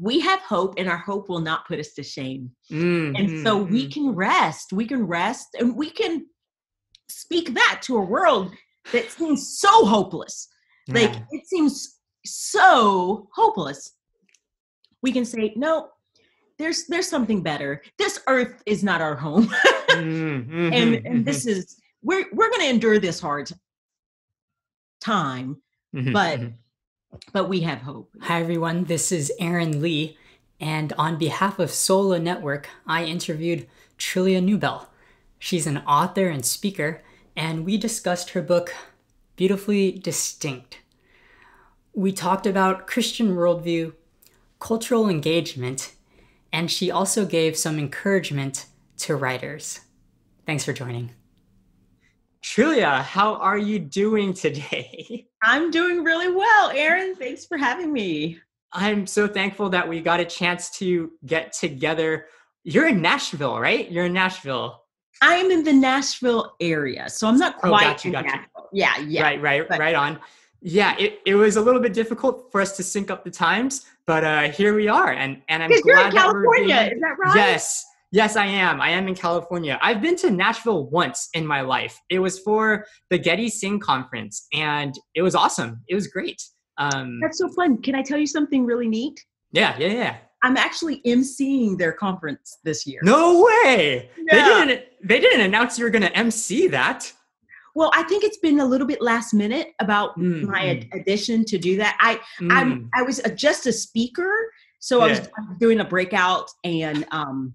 we have hope and our hope will not put us to shame. Mm, And so we mm, can rest. We can rest and we can speak that to a world that seems so hopeless. Like it seems so hopeless. We can say, no, there's there's something better. This earth is not our home. Mm, mhm, and and this is we're we're gonna endure this hard time, mhm, but. But we have hope. Hi, everyone. This is Aaron Lee. And on behalf of Sola Network, I interviewed Trillia Newbell. She's an author and speaker, and we discussed her book, Beautifully Distinct. We talked about Christian worldview, cultural engagement, and she also gave some encouragement to writers. Thanks for joining. Trillia, how are you doing today? I'm doing really well, Aaron. Thanks for having me. I'm so thankful that we got a chance to get together. You're in Nashville, right? You're in Nashville. I am in the Nashville area, so I'm not Oh, quite got you, in got you. Nashville. Yeah, yeah. Right, right, but- right on. Yeah, it, it was a little bit difficult for us to sync up the times, but uh, here we are, and and I'm glad you're in that we're California, being- is that right? Yes, yes, I am. I am in California. I've been to Nashville once in my life. It was for the Getty Sing conference, and it was awesome. It was great. Um, That's so fun. Can I tell you something really neat? yeah, yeah, yeah. I'm actually emceeing their conference this year. No way. They didn't. They didn't announce you were going to MC that. Well, I think it's been a little bit last minute about Mm, my ad- addition to do that. I I'm Mm. I was a, just a speaker, so I was doing a breakout, and um,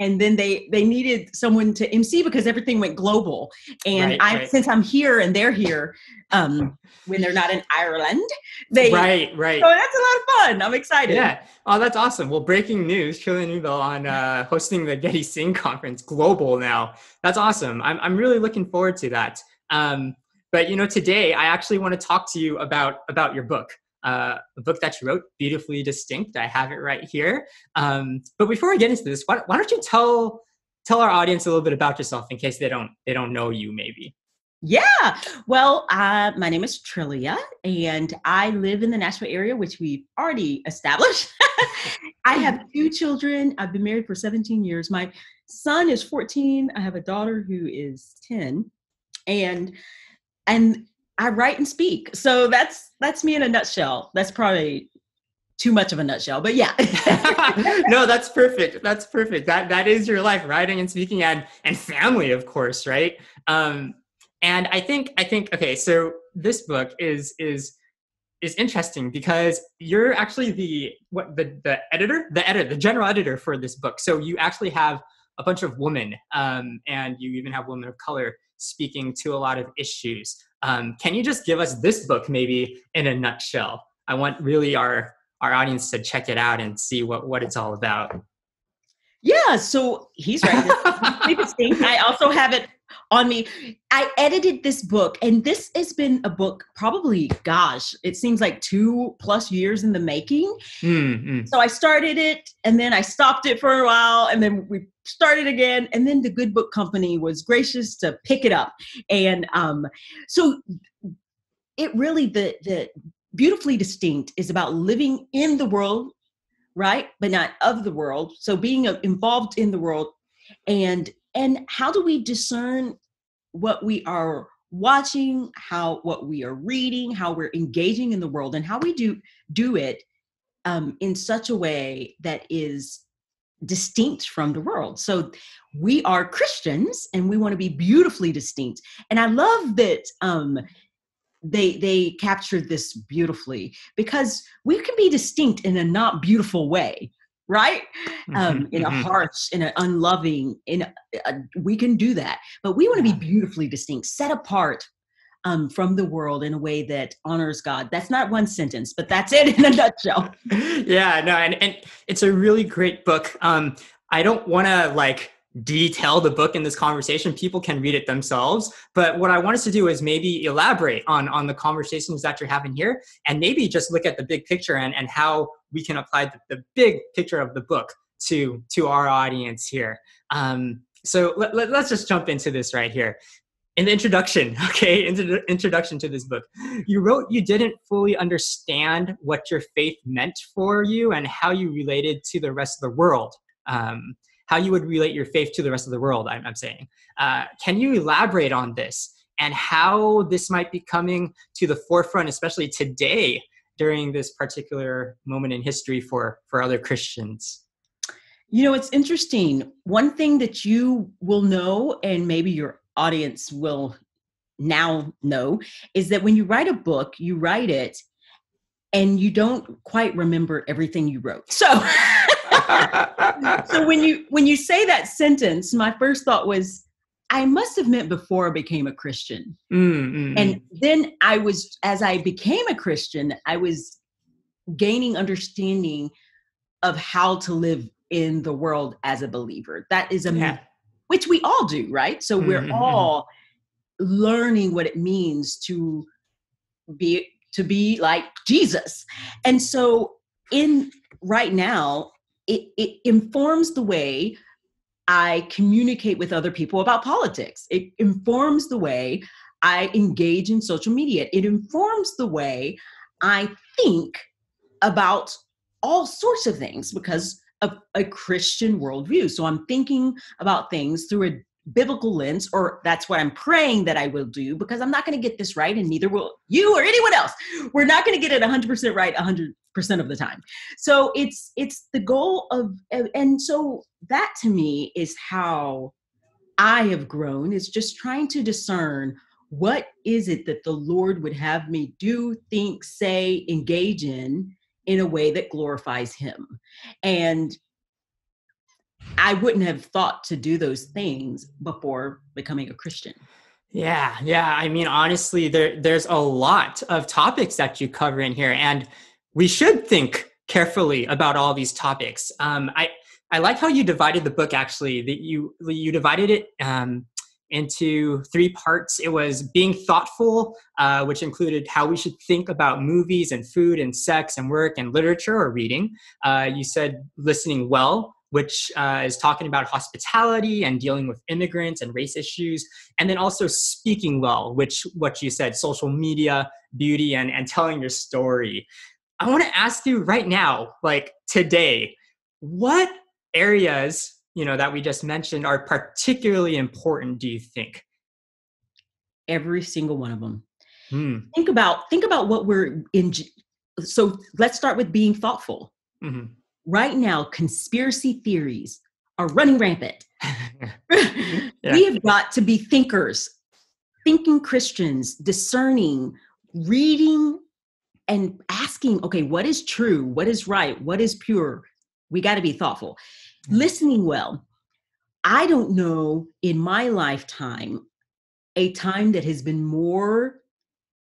and then they they needed someone to MC because everything went global. And Right, I right. since I'm here and they're here, um, when they're not in Ireland, they right, right. so that's a lot of fun. I'm excited. Yeah. Oh, that's awesome. Well, breaking news: Trillia Newbell on uh, hosting the Getty Sing conference global now. That's awesome. I'm I'm really looking forward to that. Um, but you know, today I actually want to talk to you about about your book, the book that you wrote, beautifully distinct. I have it right here. Um, but before we get into this, why, why don't you tell tell our audience a little bit about yourself in case they don't they don't know you maybe. Yeah. Well, uh, my name is Trillia, and I live in the Nashville area, which we've already established. I have two children. I've been married for 17 years. My son is 14. I have a daughter who is 10, and and I write and speak. So that's that's me in a nutshell. That's probably too much of a nutshell, but yeah. no, that's perfect. That's perfect. That that is your life, writing and speaking, and and family, of course, right? Um, and I think I think okay, so this book is is is interesting because you're actually the what the the editor, the editor, the general editor for this book. So you actually have a bunch of women, um, and you even have women of color speaking to a lot of issues. Um, can you just give us this book maybe in a nutshell? I want really our our audience to check it out and see what what it's all about. yeah. So he's right. I also have it on me. I edited this book, and this has been a book probably, gosh, it seems like two plus years in the making. Mm, mm. So I started it, and then I stopped it for a while, and then we started again, and then the Good Book Company was gracious to pick it up, and um, so it really the the beautifully distinct is about living in the world, right, but not of the world. So being uh, involved in the world, and and how do we discern what we are watching how what we are reading how we're engaging in the world and how we do do it um, in such a way that is distinct from the world? So we are christians and we want to be beautifully distinct. And i love that um, they they captured this beautifully because we can be distinct in a not beautiful way right um, in a mhm. harsh, in an unloving, in a, a, we can do that. But we want to be beautifully distinct, set apart um, from the world in a way that honors God. That's not one sentence, but that's it in a nutshell. yeah, no, and and it's a really great book. Um, I don't want to like detail the book in this conversation. People can read it themselves. But what I want us to do is maybe elaborate on on the conversations that you're having here, and maybe just look at the big picture and and how we can apply the, the big picture of the book to to our audience here. Um, so let, let, let's just jump into this right here. in the introduction, okay, in the introduction to this book, you wrote you didn't fully understand what your faith meant for you and how you related to the rest of the world. Um, how you would relate your faith to the rest of the world, I'm, I'm saying. Uh, can you elaborate on this and how this might be coming to the forefront, especially today during this particular moment in history for, for other Christians? You know, it's interesting. One thing that you will know, and maybe your audience will now know, is that when you write a book, you write it and you don't quite remember everything you wrote. So so when you when you say that sentence, my first thought was I must have meant before I became a Christian. Mm-hmm. And mm. then I was, as I became a Christian, I was gaining understanding of how to live in the world as a believer. That is a yeah. which we all do, right? So we're mm-hmm. all learning what it means to be to be like Jesus. And so in right now, it, it informs the way I communicate with other people about politics. It informs the way I engage in social media. It informs the way I think about all sorts of things because of a Christian worldview. So I'm thinking about things through a biblical lens, or that's what I'm praying that I will do, because I'm not going to get this right, and neither will you or anyone else. We're not going to get it 100% right 100% of the time. So it's it's the goal of, and so that to me is how I have grown. Is just trying to discern what is it that the Lord would have me do, think, say, engage in in a way that glorifies him. And I wouldn't have thought to do those things before becoming a Christian. Yeah, yeah. I mean, honestly, there there's a lot of topics that you cover in here, and we should think carefully about all these topics. Um, I I like how you divided the book. Actually, that you you divided it um, into three parts. It was being thoughtful, uh, which included how we should think about movies and food and sex and work and literature or reading. Uh, you said listening well, which uh, is talking about hospitality and dealing with immigrants and race issues. And then also speaking well, which what you said, social media, beauty, and, and telling your story. I want to ask you right now, like today, what areas you know that we just mentioned are particularly important do you think every single one of them hmm. think about think about what we're in so let's start with being thoughtful mm-hmm. Right now conspiracy theories are running rampant yeah. we have got to be thinkers thinking christians discerning reading and asking okay what is true what is right what is pure we got to be thoughtful hmm. listening well. I don't know in my lifetime a time that has been more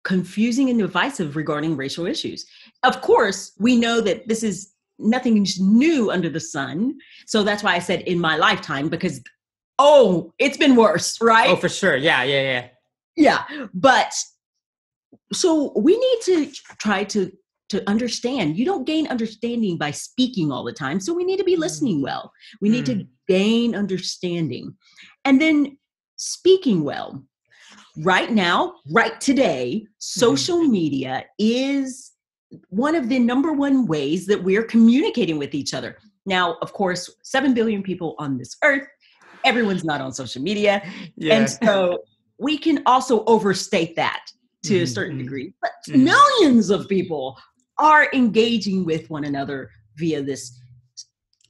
confusing and divisive regarding racial issues. Of course, we know that this is nothing new under the sun. So that's why I said in my lifetime, because oh, it's been worse, right? Oh, for sure. Yeah, yeah, yeah. Yeah. But so we need to try to to understand. You don't gain understanding by speaking all the time. So we need to be listening mm. well. We need mm. to gain understanding. And then speaking well. Right now, right today, social mm. media is one of the number one ways that we're communicating with each other. Now, of course, 7 billion people on this earth, everyone's not on social media. Yeah. And so we can also overstate that to mm-hmm. a certain mm-hmm. degree. But mm-hmm. millions of people are engaging with one another via this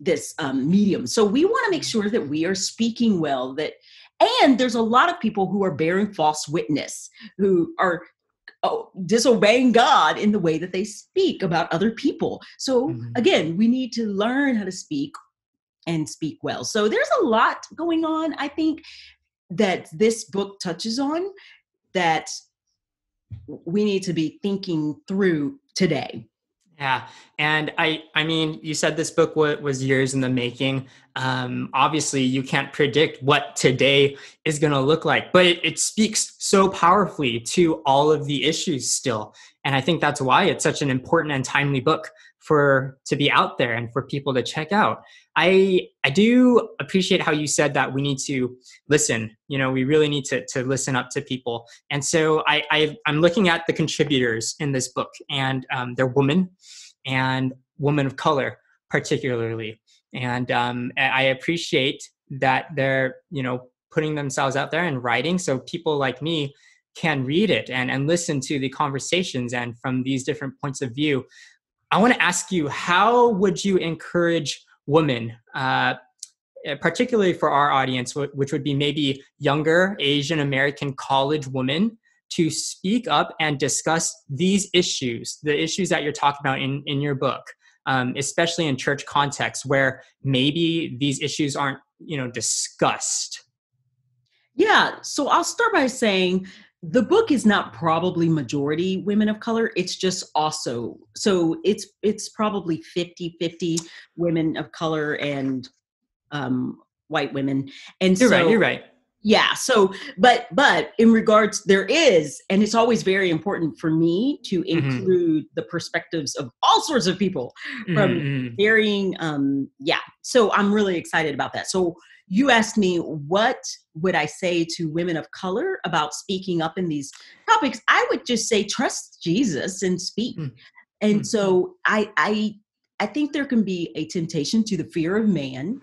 this um, medium so we want to make sure that we are speaking well that and there's a lot of people who are bearing false witness who are oh, disobeying god in the way that they speak about other people so mm-hmm. again we need to learn how to speak and speak well so there's a lot going on i think that this book touches on that we need to be thinking through today. Yeah, and I I mean, you said this book was years in the making. Um, obviously, you can't predict what today is going to look like, but it, it speaks so powerfully to all of the issues still. And I think that's why it's such an important and timely book for to be out there and for people to check out. I I do appreciate how you said that we need to listen. You know, we really need to to listen up to people. And so I, I am looking at the contributors in this book, and um, they're women and women of color particularly. And um, I appreciate that they're you know putting themselves out there and writing, so people like me can read it and, and listen to the conversations and from these different points of view I want to ask you how would you encourage women, uh, particularly for our audience, which would be maybe younger Asian American college women, to speak up and discuss these issues, the issues that you're talking about in, in your book, um, especially in church contexts where maybe these issues aren't you know discussed? Yeah so i'll start by saying the book is not probably majority women of color it's just also so it's it's probably 50 50 women of color and um white women and you're so, right you're right yeah so but but in regards there is and it's always very important for me to mm-hmm. include mm-hmm. the perspectives of all sorts of people from mm-hmm. varying um yeah so i'm really excited about that so you asked me what would I say to women of color about speaking up in these topics? I would just say trust Jesus and speak. Mm. And mm. so I I I think there can be a temptation to the fear of man.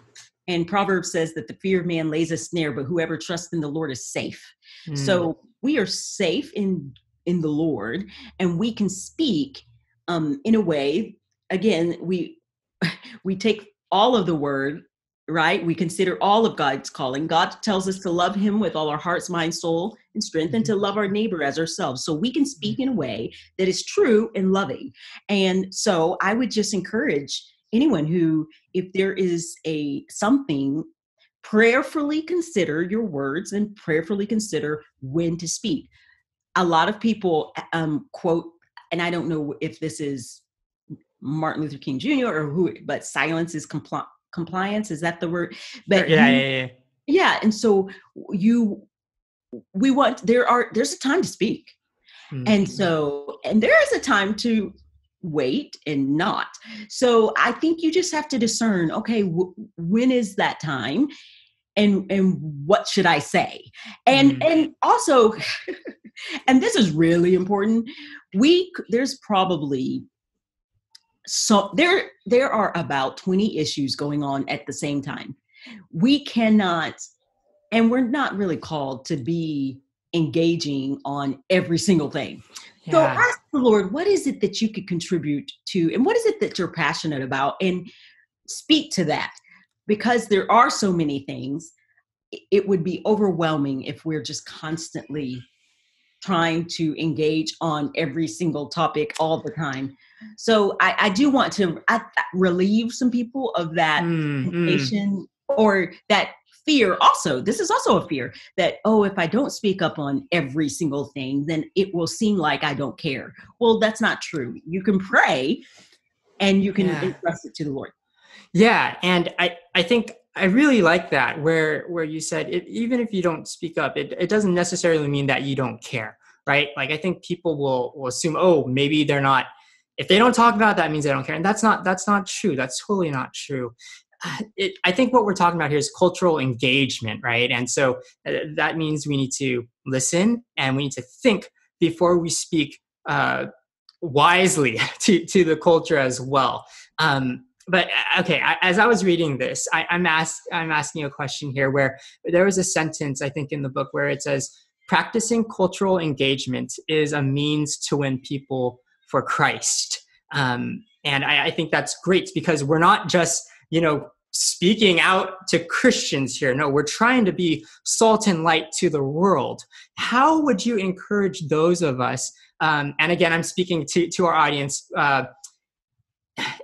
And Proverbs says that the fear of man lays a snare, but whoever trusts in the Lord is safe. Mm. So we are safe in in the Lord, and we can speak um, in a way. Again, we we take all of the word right? We consider all of God's calling. God tells us to love Him with all our hearts, mind, soul, and strength, and to mm-hmm. love our neighbor as ourselves. So we can speak mm-hmm. in a way that is true and loving. And so I would just encourage anyone who, if there is a something, prayerfully consider your words and prayerfully consider when to speak. A lot of people um, quote, and I don't know if this is Martin Luther King Jr. or who, but silence is compl- compliance? Is that the word? But yeah, you, yeah, yeah, yeah. And so you we want there are there's a time to speak. Mm-hmm. and so and there is a time to wait and not. So i think you just have to discern okay w- when is that time? And and what should i say? And mm. and also and this is really important we there's probably so there there are about 20 issues going on at the same time. We cannot and we're not really called to be engaging on every single thing. Yeah. so ask the lord what is it that you could contribute to and what is it that you're passionate about? And speak to that because there are so many things it would be overwhelming if we're just constantly trying to engage on every single topic all the time. So I, I do want to I, relieve some people of that mm, or that fear also. This is also a fear that oh if i don't speak up on every single thing then it will seem like i don't care. Well that's not true. You can pray and you can yeah. entrust it to the lord. Yeah and i i think i really like that where where you said it, even if you don't speak up it, it doesn't necessarily mean that you don't care right? Like i think people will will assume oh maybe they're not if they don't talk about it, that means they don't care and that's not that's not true that's totally not true. It, i think what we're talking about here is cultural engagement right? And so uh, that means we need to listen and we need to think before we speak uh, wisely to, to the culture as well. Um, but uh, okay I, as i was reading this I, i'm ask, i'm asking a question here where there was a sentence i think in the book where it says practicing cultural engagement is a means to win people for Christ. Um, and I, I think that's great because we're not just, you know, speaking out to Christians here. No, we're trying to be salt and light to the world. How would you encourage those of us? Um, and again, I'm speaking to, to our audience, uh,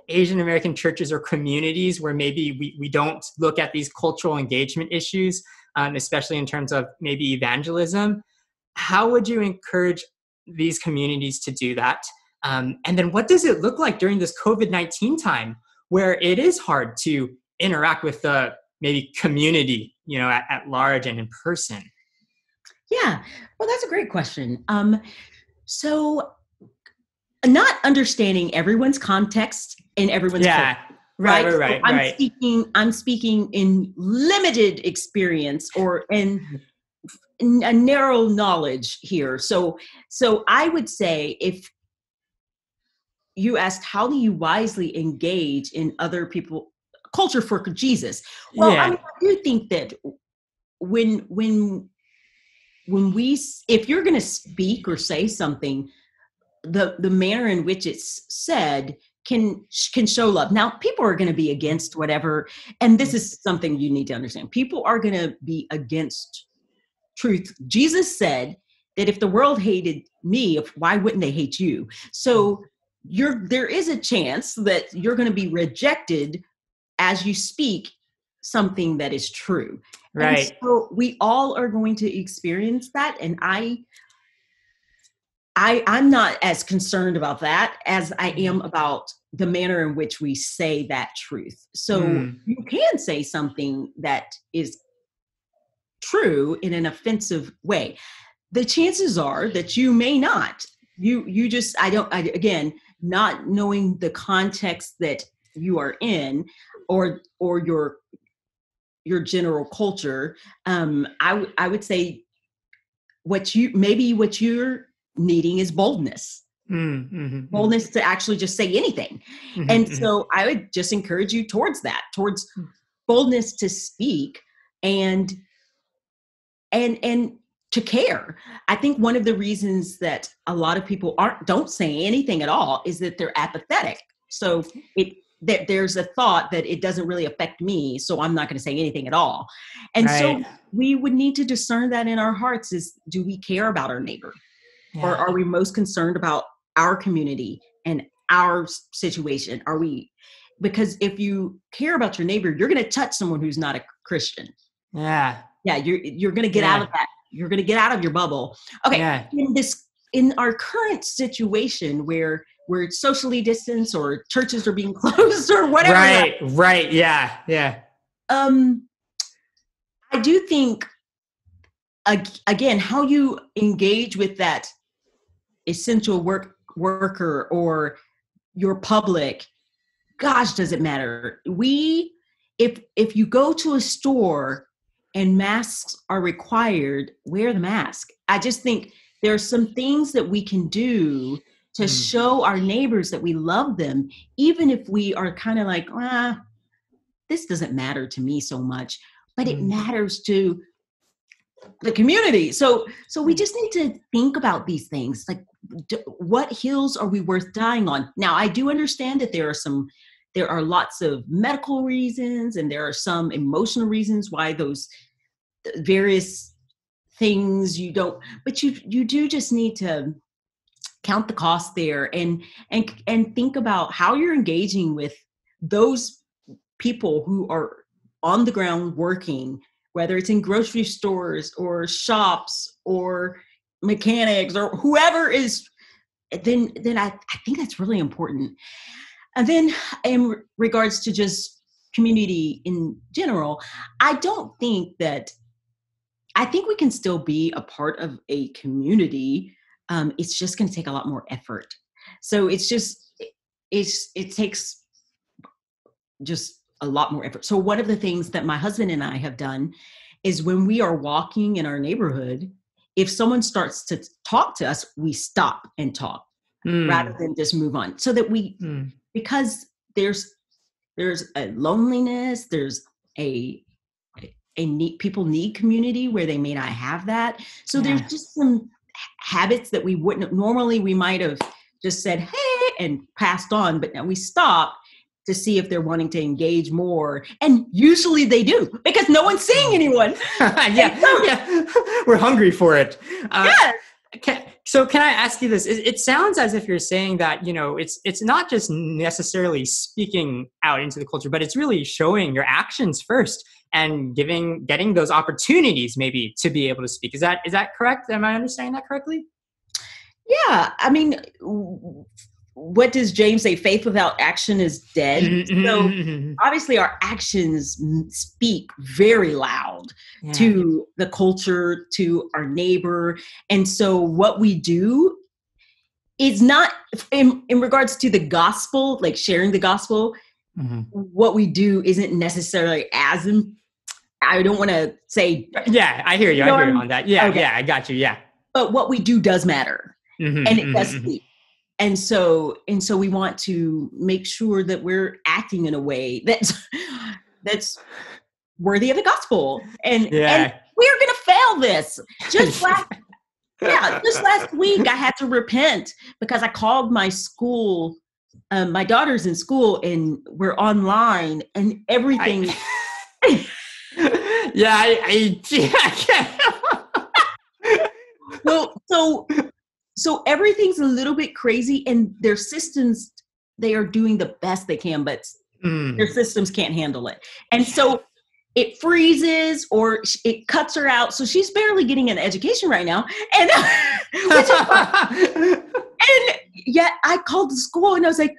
Asian American churches or communities where maybe we, we don't look at these cultural engagement issues, um, especially in terms of maybe evangelism. How would you encourage these communities to do that? Um, and then what does it look like during this COVID 19 time where it is hard to interact with the maybe community, you know, at, at large and in person? Yeah, well, that's a great question. Um, so, not understanding everyone's context and everyone's yeah. culture, Right, right, right, So I'm right. speaking. I'm speaking in limited experience or in a narrow knowledge here. So, so I would say if you asked how do you wisely engage in other people culture for Jesus, well, Yeah. I, mean, I do think that when when when we if you're going to speak or say something the the manner in which it's said can can show love now people are going to be against whatever and this is something you need to understand people are going to be against truth jesus said that if the world hated me if, why wouldn't they hate you so you're there is a chance that you're going to be rejected as you speak something that is true and Right. so we all are going to experience that. And I I I'm not as concerned about that as I am about the manner in which we say that truth. So Mm. you can say something that is true in an offensive way. The chances are that you may not. You you just I don't I, again not knowing the context that you are in or or your your general culture um i i would say what you maybe what you're needing is boldness. Mm, mhm, mhm, boldness to actually just say anything. Mhm, and mhm. so i would just encourage you towards that towards Mm. boldness to speak and and and to care. I think one of the reasons that a lot of people aren't don't say anything at all is that they're apathetic. So it that there's a thought that it doesn't really affect me so i'm not going to say anything at all. And so we would need to discern that in our hearts is do we care about our neighbor or are we most concerned about our community and our situation are we because if you care about your neighbor you're going to touch someone who's not a christian yeah. yeah you're you're going to get out of that you're going to get out of your bubble okay Yeah. in this in our current situation where we're socially distanced or churches are being closed or whatever Right. Right. Yeah. Yeah. um i do think again how you engage with that essential work worker or your public gosh does it matter we if if you go to a store and masks are required wear the mask i just think there are some things that we can do to Mm. show our neighbors that we love them even if we are kind of like ah this doesn't matter to me so much but it Mm. matters to the community. So so we hmm. just need to think about these things like d- what hills are we worth dying on? Now i do understand that there are some there are lots of medical reasons and there are some emotional reasons why those various things you don't but you you do just need to count the cost there and and and think about how you're engaging with those people who are on the ground working whether it's in grocery stores or shops or mechanics or whoever is then then I, I think that's really important. And then in regards to just community in general i don't think that i think we can still be a part of a community. Um, it's just going to take a lot more effort. So it's just it's it takes just a lot more effort. So one of the things that my husband and i have done is when we are walking in our neighborhood if someone starts to talk to us we stop and talk Mm, rather than just move on. So that we mm, because there's there's a loneliness there's a a need people need community where they may not have that. So there's just some habits that we wouldn't normally we might have just said hey and passed on but now we stop to see if they're wanting to engage more and usually they do because no one's seeing anyone yeah. Yeah. We're hungry for it. Uh, yeah Can, so can I ask you this? It, it sounds as if you're saying that you know it's it's not just necessarily speaking out into the culture, but it's really showing your actions first and giving getting those opportunities maybe to be able to speak. Is that is that correct? Am I understanding that correctly? Yeah, I mean, what does James say? Faith without action is dead. Mm-hmm, So mhm. obviously, our actions speak very loud Yeah. to the culture, to our neighbor. And so what we do is not in, in regards to the gospel, like sharing the gospel, Mhm. what we do isn't necessarily as im- I don't want to say, Yeah, I hear you. You know I hear you on that. Yeah, Okay. yeah, I got you. Yeah. but what we do does matter Mhm, and it does speak. And so and so we want to make sure that we're acting in a way that's that's worthy of the gospel. And and we're gonna fail this. Just last yeah, just last week I had to repent because I called my school. Um, my daughter's in school and we're online and everything. yeah, I, I, yeah, I can't. so so everything's a little bit crazy and their systems they are doing the best they can, but Mm. their systems can't handle it. And so it freezes or it cuts her out. So she's barely getting an education right now. And And yet I called the school and I was like,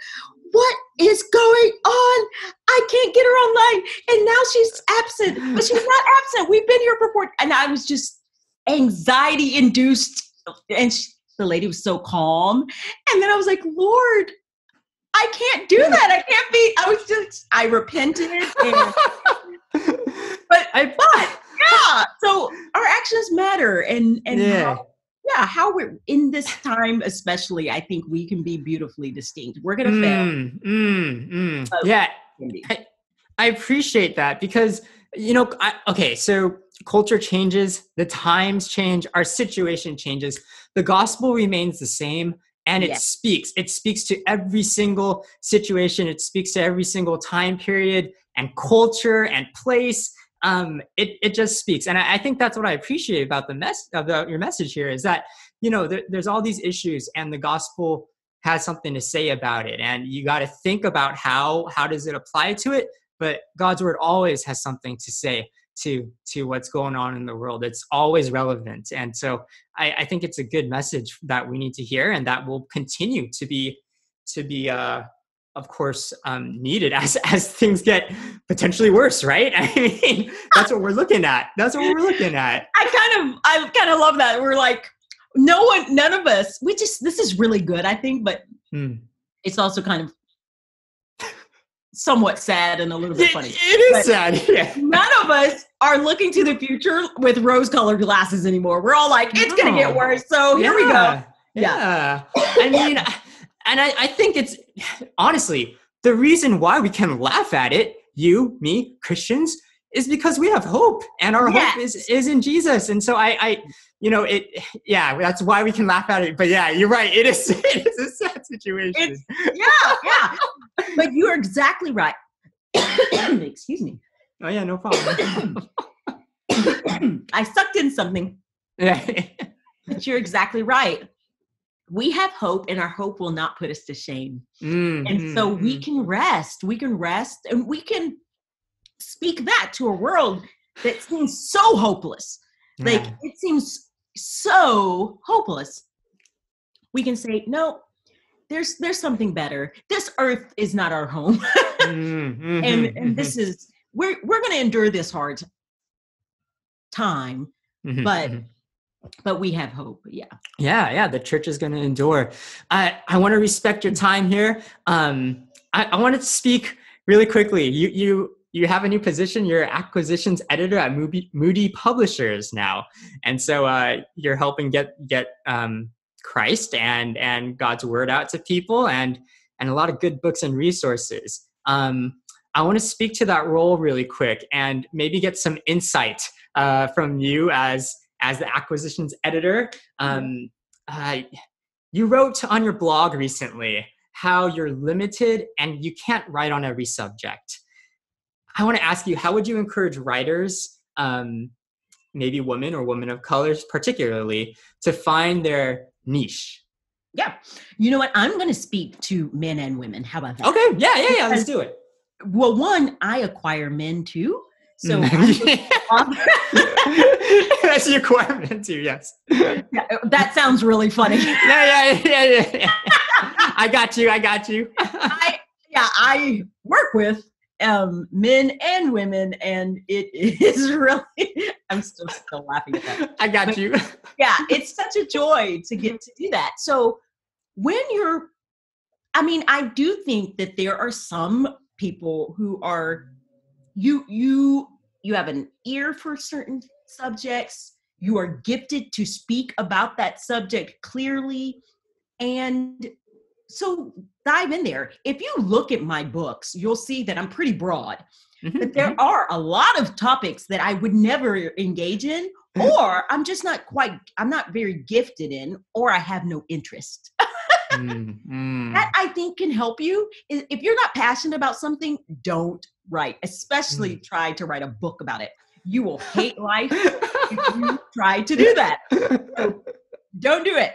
what is going on? I can't get her online. And now she's absent, but she's not absent. We've been here for four. And I was just anxiety induced. And she, the lady was so calm. And then I was like, Lord, I can't do that. I can't be. I was just, I repented. And, but, I, but yeah. So our actions matter. And, and yeah. how yeah how we're in this time especially i think we can be beautifully distinct we're gonna fail Mm, mm, mm. Yeah, Cindy. I appreciate that because you know, I, okay, so culture changes, the times change, our situation changes, the gospel remains the same, and it Yes. speaks. It speaks to every single situation. It speaks to every single time period and culture and place. Um, it it just speaks, and I, I think that's what I appreciate about the mess about your message here is that you know there, there's all these issues, and the gospel has something to say about it, and you got to think about how how does it apply to it but god's word always has something to say to to what's going on in the world. It's always relevant and so i, I think it's a good message that we need to hear and that will continue to be to be uh of course um needed as as things get potentially worse right? I mean that's what we're looking at. That's what we're looking at. I kind of i kind of love that. We're like no one none of us we just this is really good i think but Hmm. it's also kind of somewhat sad and a little bit It- funny. it is But- sad yeah. none of us are looking to the future with rose colored glasses anymore. We're all like it's gonna get worse so here we go. Yeah. Yeah. I mean, and I, I think it's honestly the reason why we can laugh at it, you, me, Christians, is because we have hope and our hope is, is in Jesus. And so I, I, you know, it, yeah, that's why we can laugh at it. But yeah, you're right. It is, it is a sad situation. It's- yeah yeah but you're exactly right excuse me oh yeah, no problem. i sucked in something yeah. but you're exactly right we have hope and our hope will not put us to shame Mm, and so mm, we mm. can rest we can rest and we can speak that to a world that seems so hopeless like Yeah. it seems so hopeless we can say no there's there's something better this earth is not our home Mm, mhm, and and this is we're we're going to endure this hard time mhm, but mhm. but we have hope yeah Yeah, yeah, the church is going to endure. I I want to respect your time here. Um, I, I wanted to speak really quickly. You you you have a new position. You're acquisitions editor at Moody, Moody Publishers now, and so uh, you're helping get get um, Christ and and God's word out to people, and and a lot of good books and resources. Um, I want to speak to that role really quick and maybe get some insight uh, from you as as the acquisitions editor. Um, uh, you wrote on your blog recently how you're limited and you can't write on every subject. I want to ask you, how would you encourage writers, um, maybe women or women of colors particularly, to find their niche? yeah you know what i'm going to speak to men and women how about that Okay, yeah, yeah, yeah, let's do it. well one i acquire men too so That's your requirement too, yes. Yeah, that sounds really funny yeah, yeah, yeah, yeah, yeah. I got you. I got you. I yeah, I work with um, men and women, and it is really. I'm still still laughing at that. I got you. yeah, it's such a joy to get to do that. So when you're, I mean, I do think that there are some people who are you you you have an ear for certain subjects you are gifted to speak about that subject clearly and so dive in there. If you look at my books, you'll see that I'm pretty broad. Mm-hmm. But there mm-hmm. are a lot of topics that I would never engage in, or I'm just not quite, I'm not very gifted in, or I have no interest. mm, mm. That I think can help you. If you're not passionate about something, don't write, especially mm. try to write a book about it. You will hate life if you try to do that. So don't do it.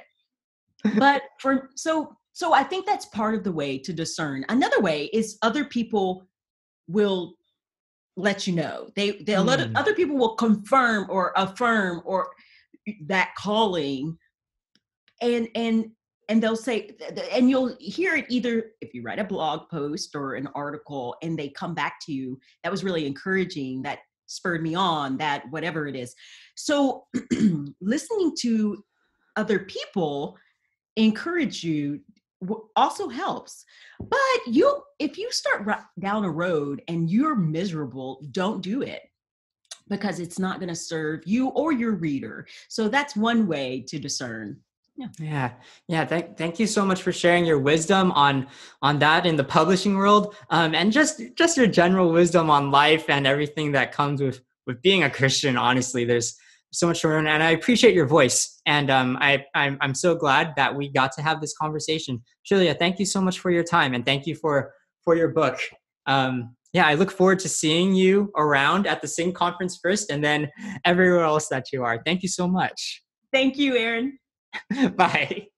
But for so so I think that's part of the way to discern. Another way is other people will let you know. They they mm. let other people will confirm or affirm or that calling and and and they'll say and you'll hear it either if you write a blog post or an article and they come back to you that was really encouraging that spurred me on that whatever it is so listening to other people encourage you also helps. But you if you start down a road and you're miserable don't do it because it's not going to serve you or your reader. So that's one way to discern. Yeah. Yeah. Yeah thank, thank you so much for sharing your wisdom on on that in the publishing world um, and just just your general wisdom on life and everything that comes with with being a christian honestly. There's so much learn, and I appreciate your voice. And um, I, I'm, I'm so glad that we got to have this conversation. Trillia, thank you so much for your time, and thank you for for your book. Um, yeah, I look forward to seeing you around at the Sing conference first, and then everywhere else that you are. Thank you so much. Thank you, Aaron. Bye.